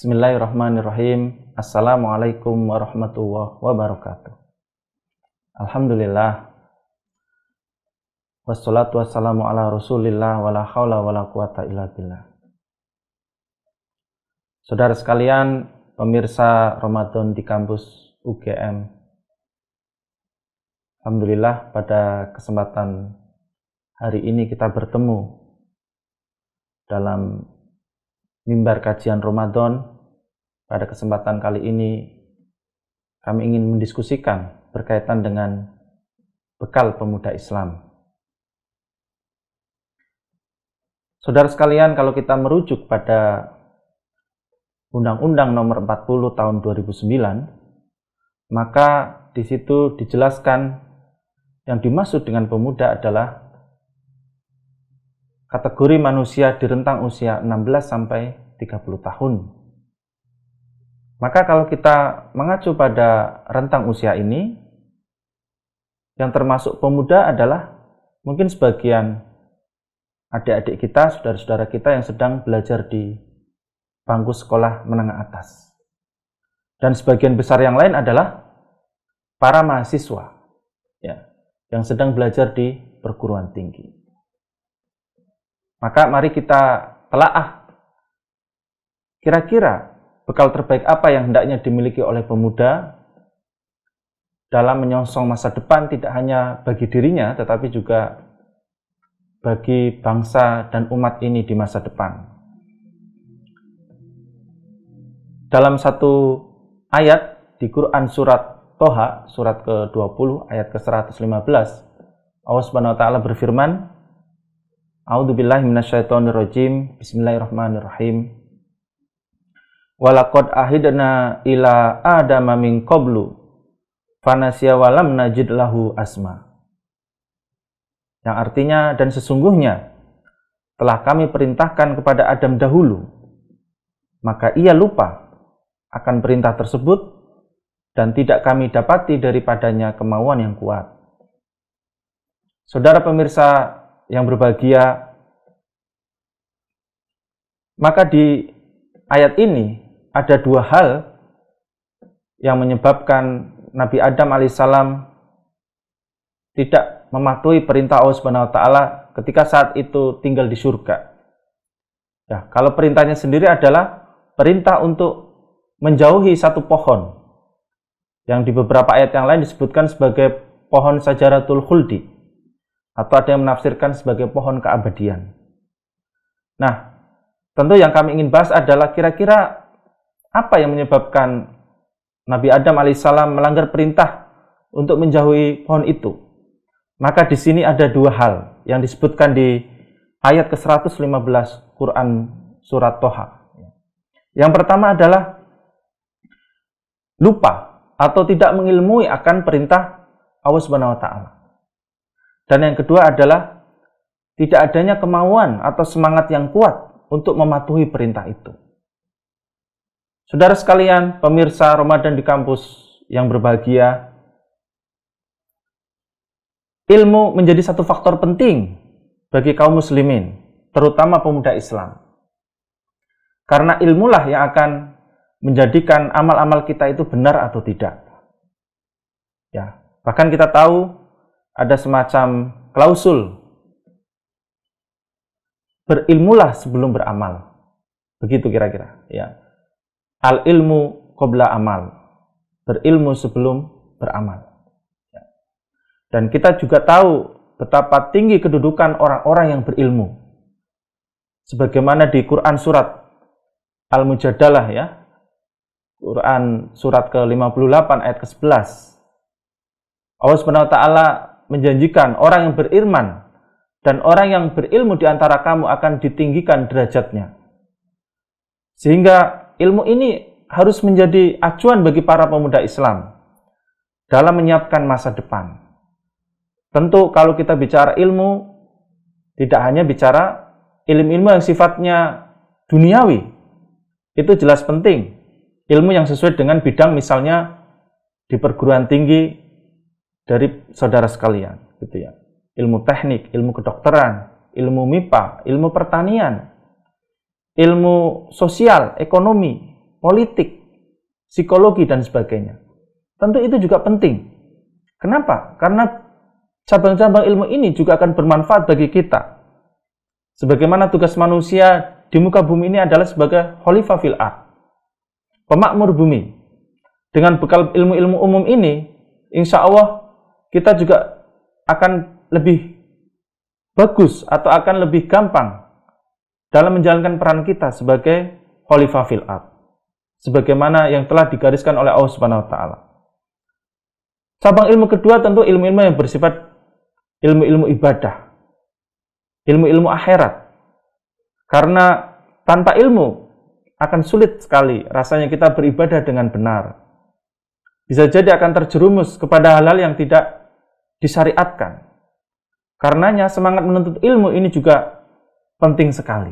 Bismillahirrahmanirrahim. Assalamualaikum warahmatullahi wabarakatuh. Alhamdulillah. Wassalatu wassalamu ala rasulillah wala hawla wala quwata illa billah. Saudara sekalian, pemirsa Ramadan di kampus UGM Alhamdulillah pada kesempatan hari ini kita bertemu dalam mimbar kajian Ramadan. Pada kesempatan kali ini kami ingin mendiskusikan berkaitan dengan bekal pemuda Islam. Saudara sekalian, kalau kita merujuk pada Undang-Undang Nomor 40 Tahun 2009, maka di situ dijelaskan yang dimaksud dengan pemuda adalah kategori manusia di rentang usia 16 sampai 30 tahun. Maka kalau kita mengacu pada rentang usia ini, yang termasuk pemuda adalah mungkin sebagian adik-adik kita, saudara-saudara kita yang sedang belajar di bangku sekolah menengah atas. Dan sebagian besar yang lain adalah para mahasiswa ya, yang sedang belajar di perguruan tinggi. Maka mari kita telaah kira-kira bekal terbaik apa yang hendaknya dimiliki oleh pemuda dalam menyongsong masa depan tidak hanya bagi dirinya tetapi juga bagi bangsa dan umat ini di masa depan. Dalam satu ayat di Quran surat Toha, surat ke-20 ayat ke-115, Allah Subhanahu wa taala berfirman, A'udzu billahi minasyaitonir rajim. Bismillahirrahmanirrahim. Walaqad ahidna ila adama min qablu fanasiya walam najid lahu asma. Yang artinya dan sesungguhnya telah kami perintahkan kepada Adam dahulu maka ia lupa akan perintah tersebut dan tidak kami dapati daripadanya kemauan yang kuat. Saudara pemirsa yang berbahagia, maka di ayat ini ada dua hal yang menyebabkan Nabi Adam alaihissalam tidak mematuhi perintah Allah Subhanahu taala ketika saat itu tinggal di surga. Ya, kalau perintahnya sendiri adalah perintah untuk menjauhi satu pohon yang di beberapa ayat yang lain disebutkan sebagai pohon sajaratul khuldi atau ada yang menafsirkan sebagai pohon keabadian. Nah, tentu yang kami ingin bahas adalah kira-kira apa yang menyebabkan Nabi Adam alaihissalam melanggar perintah untuk menjauhi pohon itu. Maka di sini ada dua hal yang disebutkan di ayat ke-115 Quran surat Toha. Yang pertama adalah lupa atau tidak mengilmui akan perintah Allah Subhanahu wa taala. Dan yang kedua adalah tidak adanya kemauan atau semangat yang kuat untuk mematuhi perintah itu. Saudara sekalian, pemirsa Ramadan di kampus yang berbahagia, ilmu menjadi satu faktor penting bagi kaum muslimin, terutama pemuda Islam. Karena ilmulah yang akan menjadikan amal-amal kita itu benar atau tidak. Ya, bahkan kita tahu ada semacam klausul berilmulah sebelum beramal. Begitu kira-kira, ya. Al ilmu qabla amal. Berilmu sebelum beramal. Ya. Dan kita juga tahu betapa tinggi kedudukan orang-orang yang berilmu. Sebagaimana di Quran surat Al-Mujadalah ya. Quran surat ke-58 ayat ke-11. Allah Subhanahu wa taala menjanjikan orang yang beriman dan orang yang berilmu di antara kamu akan ditinggikan derajatnya. Sehingga ilmu ini harus menjadi acuan bagi para pemuda Islam dalam menyiapkan masa depan. Tentu kalau kita bicara ilmu, tidak hanya bicara ilmu-ilmu yang sifatnya duniawi. Itu jelas penting. Ilmu yang sesuai dengan bidang misalnya di perguruan tinggi dari saudara sekalian gitu ya ilmu teknik, ilmu kedokteran, ilmu MIPA, ilmu pertanian, ilmu sosial, ekonomi, politik, psikologi, dan sebagainya. Tentu itu juga penting. Kenapa? Karena cabang-cabang ilmu ini juga akan bermanfaat bagi kita. Sebagaimana tugas manusia di muka bumi ini adalah sebagai khalifah fil pemakmur bumi. Dengan bekal ilmu-ilmu umum ini, insya Allah kita juga akan lebih bagus atau akan lebih gampang dalam menjalankan peran kita sebagai khalifah fil. Sebagaimana yang telah digariskan oleh Allah Subhanahu wa taala. Cabang ilmu kedua tentu ilmu-ilmu yang bersifat ilmu-ilmu ibadah, ilmu-ilmu akhirat. Karena tanpa ilmu akan sulit sekali rasanya kita beribadah dengan benar. Bisa jadi akan terjerumus kepada hal-hal yang tidak disyariatkan. Karenanya semangat menuntut ilmu ini juga penting sekali.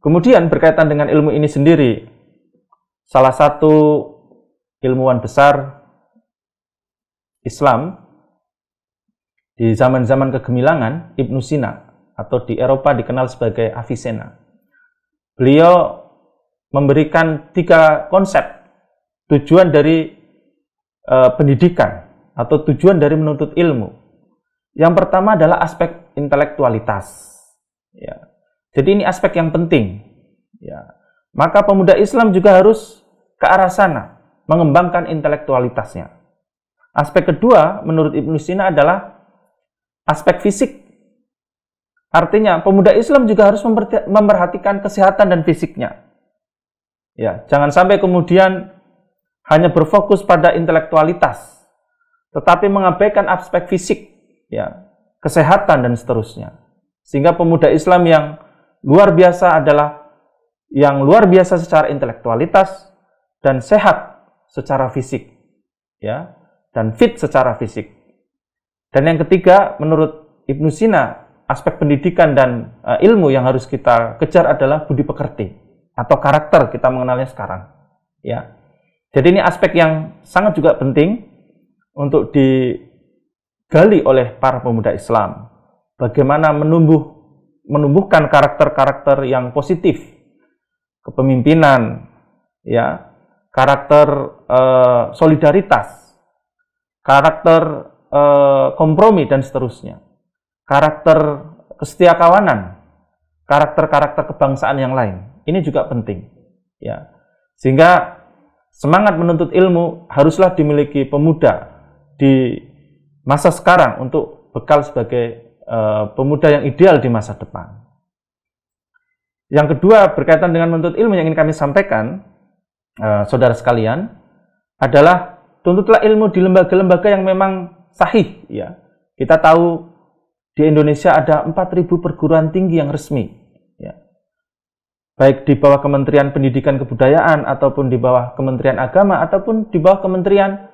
Kemudian berkaitan dengan ilmu ini sendiri, salah satu ilmuwan besar Islam di zaman-zaman kegemilangan, Ibnu Sina atau di Eropa dikenal sebagai Avicenna. Beliau memberikan tiga konsep tujuan dari e, pendidikan atau tujuan dari menuntut ilmu. Yang pertama adalah aspek intelektualitas. Ya. Jadi ini aspek yang penting. Ya. Maka pemuda Islam juga harus ke arah sana, mengembangkan intelektualitasnya. Aspek kedua menurut Ibnu Sina adalah aspek fisik. Artinya, pemuda Islam juga harus memperhatikan kesehatan dan fisiknya. Ya, jangan sampai kemudian hanya berfokus pada intelektualitas, tetapi mengabaikan aspek fisik, ya, kesehatan dan seterusnya. Sehingga pemuda Islam yang luar biasa adalah yang luar biasa secara intelektualitas dan sehat secara fisik, ya, dan fit secara fisik. Dan yang ketiga, menurut Ibnu Sina, aspek pendidikan dan uh, ilmu yang harus kita kejar adalah budi pekerti atau karakter kita mengenalnya sekarang. Ya. Jadi ini aspek yang sangat juga penting untuk digali oleh para pemuda Islam. Bagaimana menumbuh menumbuhkan karakter-karakter yang positif, kepemimpinan, ya, karakter uh, solidaritas, karakter Eh, kompromi dan seterusnya. Karakter kesetia kawanan, karakter-karakter kebangsaan yang lain. Ini juga penting. Ya. Sehingga semangat menuntut ilmu haruslah dimiliki pemuda di masa sekarang untuk bekal sebagai uh, pemuda yang ideal di masa depan. Yang kedua berkaitan dengan menuntut ilmu yang ingin kami sampaikan, uh, saudara sekalian, adalah tuntutlah ilmu di lembaga-lembaga yang memang sahih ya. Kita tahu di Indonesia ada 4000 perguruan tinggi yang resmi ya. Baik di bawah Kementerian Pendidikan Kebudayaan ataupun di bawah Kementerian Agama ataupun di bawah Kementerian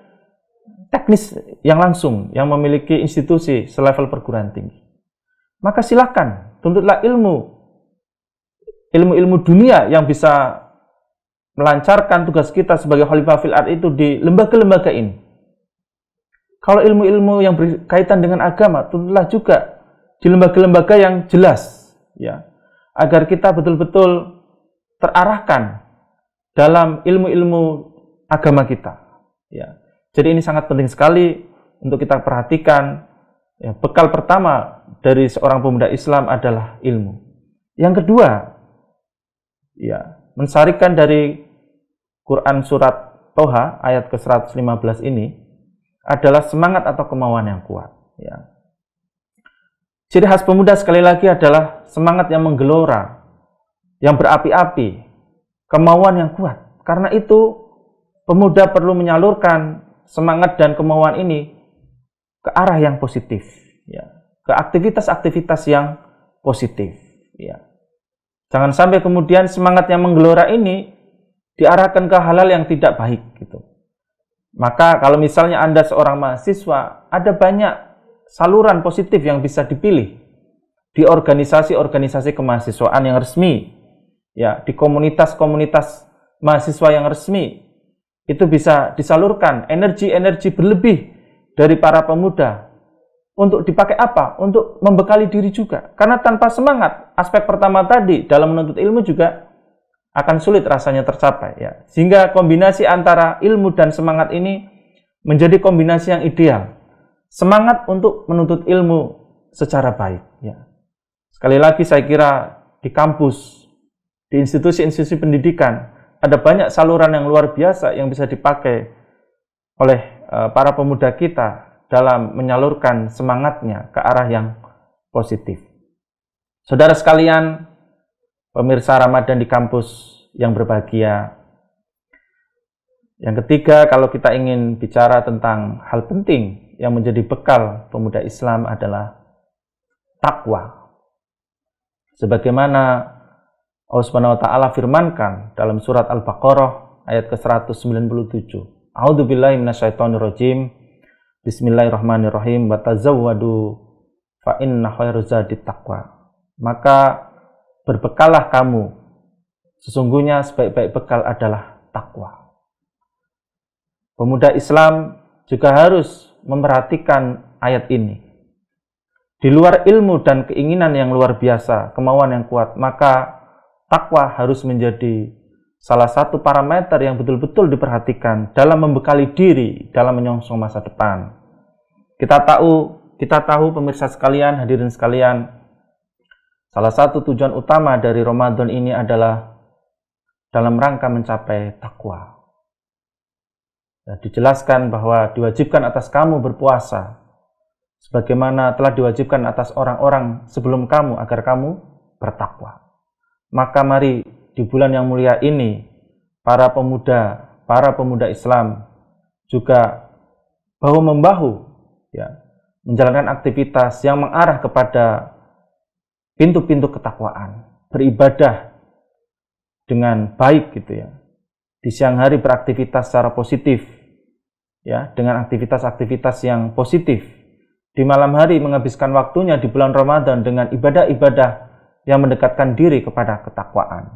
teknis yang langsung yang memiliki institusi selevel perguruan tinggi. Maka silakan tuntutlah ilmu ilmu-ilmu dunia yang bisa melancarkan tugas kita sebagai khalifah fil art itu di lembaga-lembaga ini. Kalau ilmu-ilmu yang berkaitan dengan agama, tentulah juga di lembaga-lembaga yang jelas, ya, agar kita betul-betul terarahkan dalam ilmu-ilmu agama kita. Ya. Jadi ini sangat penting sekali untuk kita perhatikan. Ya, bekal pertama dari seorang pemuda Islam adalah ilmu. Yang kedua, ya, mensarikan dari Quran surat Toha ayat ke-115 ini, adalah semangat atau kemauan yang kuat. Ya. Ciri khas pemuda sekali lagi adalah semangat yang menggelora, yang berapi-api, kemauan yang kuat. Karena itu pemuda perlu menyalurkan semangat dan kemauan ini ke arah yang positif, ya. ke aktivitas-aktivitas yang positif. Ya. Jangan sampai kemudian semangat yang menggelora ini diarahkan ke hal-hal yang tidak baik gitu. Maka kalau misalnya Anda seorang mahasiswa, ada banyak saluran positif yang bisa dipilih di organisasi-organisasi kemahasiswaan yang resmi, ya, di komunitas-komunitas mahasiswa yang resmi. Itu bisa disalurkan energi-energi berlebih dari para pemuda untuk dipakai apa? Untuk membekali diri juga. Karena tanpa semangat, aspek pertama tadi dalam menuntut ilmu juga akan sulit rasanya tercapai ya. Sehingga kombinasi antara ilmu dan semangat ini menjadi kombinasi yang ideal. Semangat untuk menuntut ilmu secara baik ya. Sekali lagi saya kira di kampus, di institusi-institusi pendidikan ada banyak saluran yang luar biasa yang bisa dipakai oleh uh, para pemuda kita dalam menyalurkan semangatnya ke arah yang positif. Saudara sekalian, pemirsa Ramadan di kampus yang berbahagia. Yang ketiga, kalau kita ingin bicara tentang hal penting yang menjadi bekal pemuda Islam adalah takwa. Sebagaimana Allah Subhanahu wa taala firmankan dalam surat Al-Baqarah ayat ke-197. A'udzubillahi minasyaitonirrajim. Bismillahirrahmanirrahim. Wa tazawwadu fa inna khairaz taqwa. Maka berbekalah kamu. Sesungguhnya sebaik-baik bekal adalah takwa. Pemuda Islam juga harus memperhatikan ayat ini. Di luar ilmu dan keinginan yang luar biasa, kemauan yang kuat, maka takwa harus menjadi salah satu parameter yang betul-betul diperhatikan dalam membekali diri dalam menyongsong masa depan. Kita tahu, kita tahu pemirsa sekalian, hadirin sekalian, salah satu tujuan utama dari Ramadan ini adalah dalam rangka mencapai takwa. Ya, dijelaskan bahwa diwajibkan atas kamu berpuasa sebagaimana telah diwajibkan atas orang-orang sebelum kamu agar kamu bertakwa. Maka mari di bulan yang mulia ini para pemuda, para pemuda Islam juga bahu membahu ya, menjalankan aktivitas yang mengarah kepada pintu-pintu ketakwaan, beribadah dengan baik gitu ya. Di siang hari beraktivitas secara positif ya, dengan aktivitas-aktivitas yang positif. Di malam hari menghabiskan waktunya di bulan Ramadan dengan ibadah-ibadah yang mendekatkan diri kepada ketakwaan.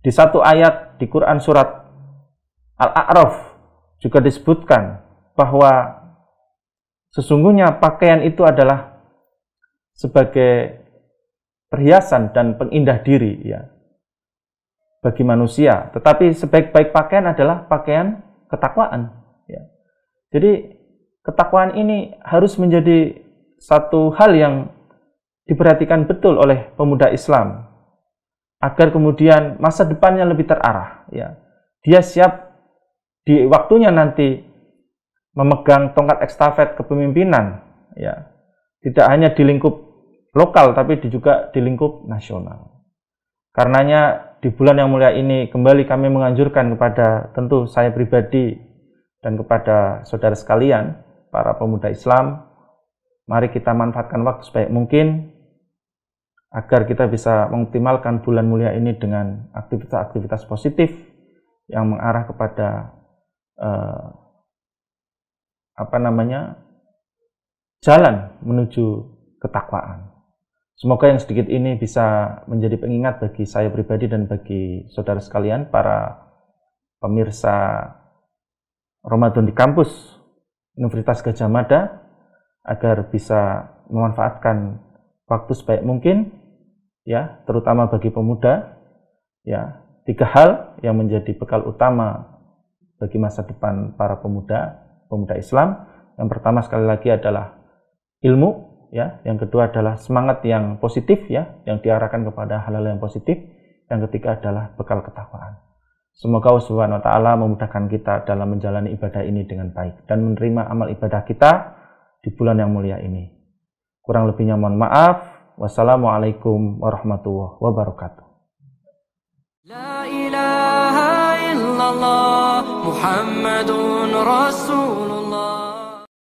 Di satu ayat di Quran surat Al-A'raf juga disebutkan bahwa sesungguhnya pakaian itu adalah sebagai perhiasan dan pengindah diri ya bagi manusia. Tetapi sebaik-baik pakaian adalah pakaian ketakwaan. Ya. Jadi ketakwaan ini harus menjadi satu hal yang diperhatikan betul oleh pemuda Islam agar kemudian masa depannya lebih terarah ya dia siap di waktunya nanti memegang tongkat ekstafet kepemimpinan ya tidak hanya di lingkup lokal tapi juga di lingkup nasional karenanya di bulan yang mulia ini kembali kami menganjurkan kepada tentu saya pribadi dan kepada saudara sekalian para pemuda Islam mari kita manfaatkan waktu sebaik mungkin agar kita bisa mengoptimalkan bulan mulia ini dengan aktivitas-aktivitas positif yang mengarah kepada uh, apa namanya jalan menuju ketakwaan. Semoga yang sedikit ini bisa menjadi pengingat bagi saya pribadi dan bagi saudara sekalian para pemirsa Ramadan di kampus Universitas Gajah Mada agar bisa memanfaatkan waktu sebaik mungkin ya, terutama bagi pemuda, ya, tiga hal yang menjadi bekal utama bagi masa depan para pemuda, pemuda Islam. Yang pertama sekali lagi adalah ilmu, ya. Yang kedua adalah semangat yang positif, ya, yang diarahkan kepada hal-hal yang positif. Yang ketiga adalah bekal ketakwaan. Semoga Allah Subhanahu wa taala memudahkan kita dalam menjalani ibadah ini dengan baik dan menerima amal ibadah kita di bulan yang mulia ini. Kurang lebihnya mohon maaf. Wassalamualaikum warahmatullahi wabarakatuh. La ilaha illallah Muhammadun Rasulullah